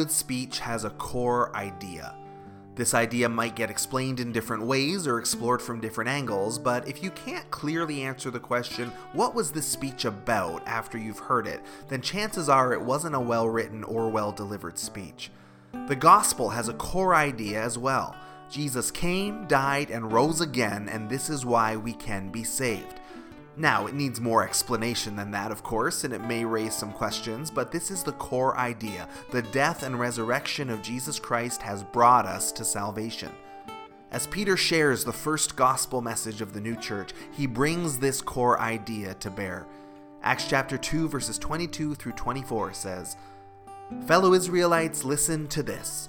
good speech has a core idea. This idea might get explained in different ways or explored from different angles, but if you can't clearly answer the question, what was this speech about, after you've heard it, then chances are it wasn't a well written or well delivered speech. The gospel has a core idea as well. Jesus came, died, and rose again, and this is why we can be saved. Now, it needs more explanation than that, of course, and it may raise some questions, but this is the core idea. The death and resurrection of Jesus Christ has brought us to salvation. As Peter shares the first gospel message of the new church, he brings this core idea to bear. Acts chapter 2, verses 22 through 24 says, Fellow Israelites, listen to this.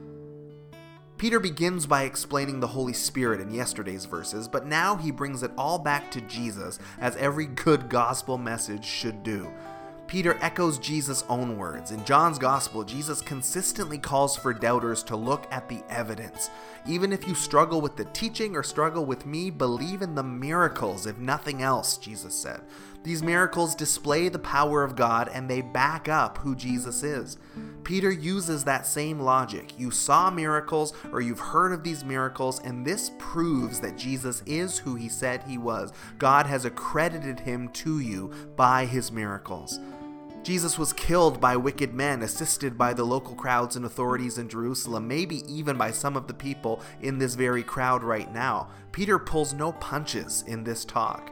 Peter begins by explaining the Holy Spirit in yesterday's verses, but now he brings it all back to Jesus, as every good gospel message should do. Peter echoes Jesus' own words. In John's Gospel, Jesus consistently calls for doubters to look at the evidence. Even if you struggle with the teaching or struggle with me, believe in the miracles, if nothing else, Jesus said. These miracles display the power of God and they back up who Jesus is. Peter uses that same logic. You saw miracles or you've heard of these miracles, and this proves that Jesus is who he said he was. God has accredited him to you by his miracles. Jesus was killed by wicked men, assisted by the local crowds and authorities in Jerusalem, maybe even by some of the people in this very crowd right now. Peter pulls no punches in this talk.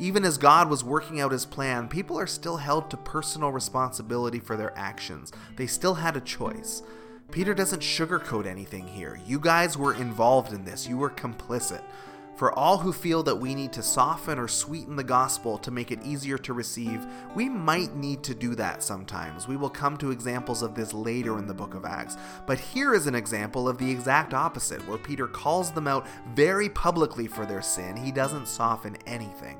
Even as God was working out his plan, people are still held to personal responsibility for their actions. They still had a choice. Peter doesn't sugarcoat anything here. You guys were involved in this, you were complicit. For all who feel that we need to soften or sweeten the gospel to make it easier to receive, we might need to do that sometimes. We will come to examples of this later in the book of Acts. But here is an example of the exact opposite, where Peter calls them out very publicly for their sin. He doesn't soften anything.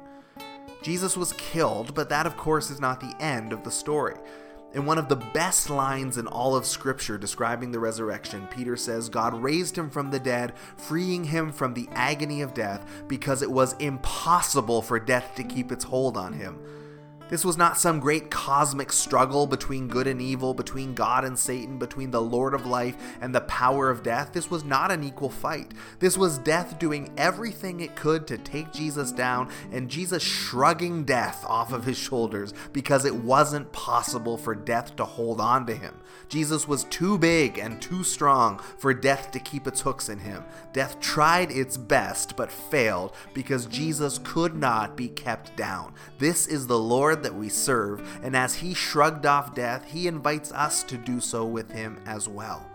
Jesus was killed, but that, of course, is not the end of the story. In one of the best lines in all of Scripture describing the resurrection, Peter says God raised him from the dead, freeing him from the agony of death because it was impossible for death to keep its hold on him. This was not some great cosmic struggle between good and evil, between God and Satan, between the Lord of life and the power of death. This was not an equal fight. This was death doing everything it could to take Jesus down, and Jesus shrugging death off of his shoulders because it wasn't possible for death to hold on to him. Jesus was too big and too strong for death to keep its hooks in him. Death tried its best but failed because Jesus could not be kept down. This is the Lord that we serve, and as he shrugged off death, he invites us to do so with him as well.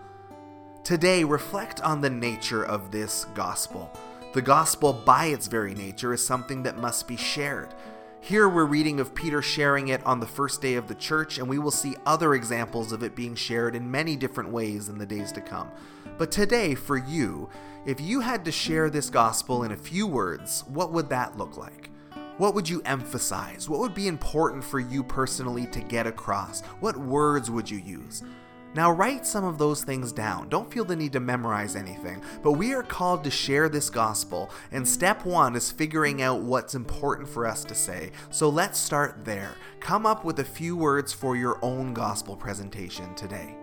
Today, reflect on the nature of this gospel. The gospel, by its very nature, is something that must be shared. Here we're reading of Peter sharing it on the first day of the church, and we will see other examples of it being shared in many different ways in the days to come. But today, for you, if you had to share this gospel in a few words, what would that look like? What would you emphasize? What would be important for you personally to get across? What words would you use? Now, write some of those things down. Don't feel the need to memorize anything, but we are called to share this gospel, and step one is figuring out what's important for us to say. So let's start there. Come up with a few words for your own gospel presentation today.